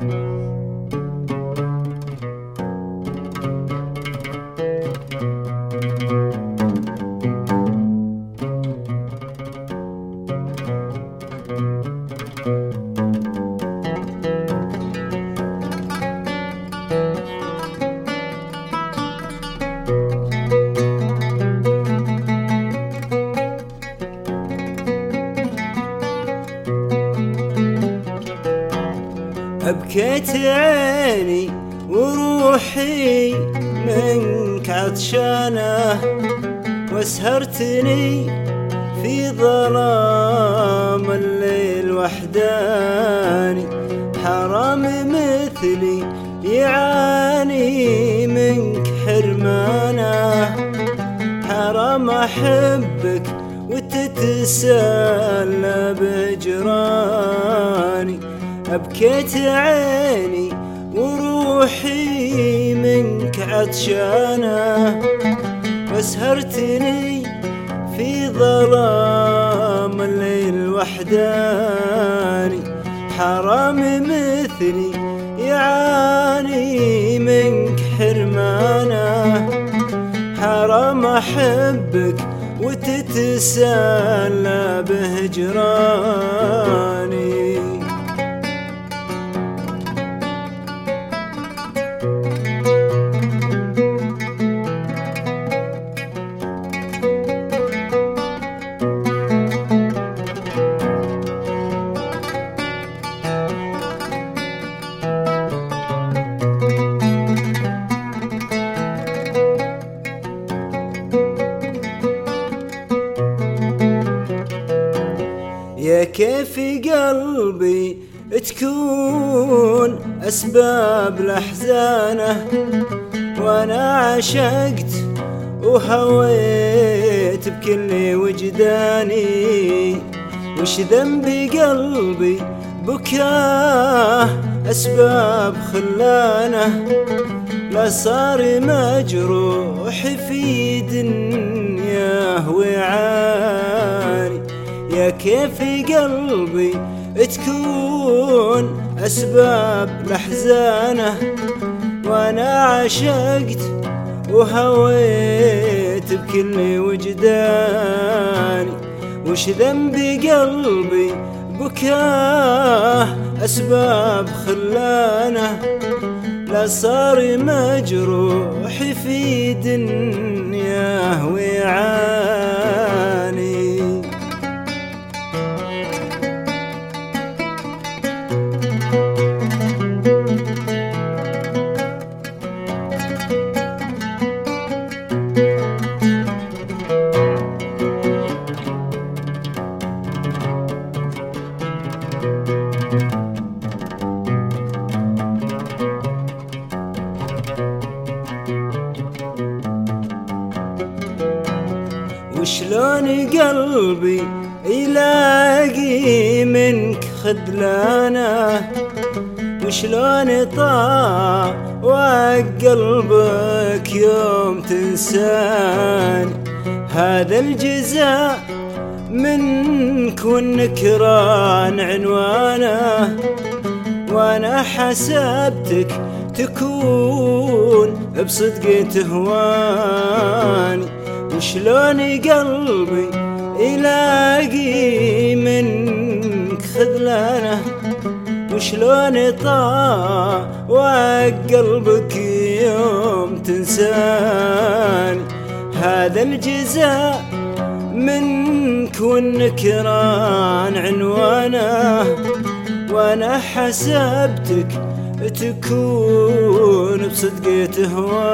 Música أبكيت عيني وروحي منك عطشانة واسهرتني في ظلام الليل وحداني. حرام مثلي يعاني منك حرمانة. حرام أحبك وتتسلى بجراني. أبكيت عيني وروحي منك عطشانة. واسهرتني في ظلام الليل وحداني. حرام مثلي يعاني منك حرمانة. حرام أحبك وتتسلى بهجراني. كيف قلبي تكون أسباب لأحزانه وأنا عشقت وهويت بكل وجداني. وش ذنبي قلبي بكاه أسباب خلانة؟ لا صار مجروح في دنياه كيف قلبي تكون أسباب لحزانه وأنا عشقت وهويت بكل وجداني. وش ذنبي قلبي بكاه أسباب خلانه؟ لا صار مجروح في دنياه ويعاني. وشلون قلبي يلاقي منك خذلانه وشلون طاع وقلبك يوم تنساني هذا الجزاء منك والنكران عنوانه وأنا حسبتك تكون بصدق تهواني. وشلون قلبي يلاقي منك خذلانة؟ وشلون طاع وقلبك يوم تنساني؟ هذا الجزاء منك والنكران عنوانه. وأنا حسبتك تكون بصدق تهواني.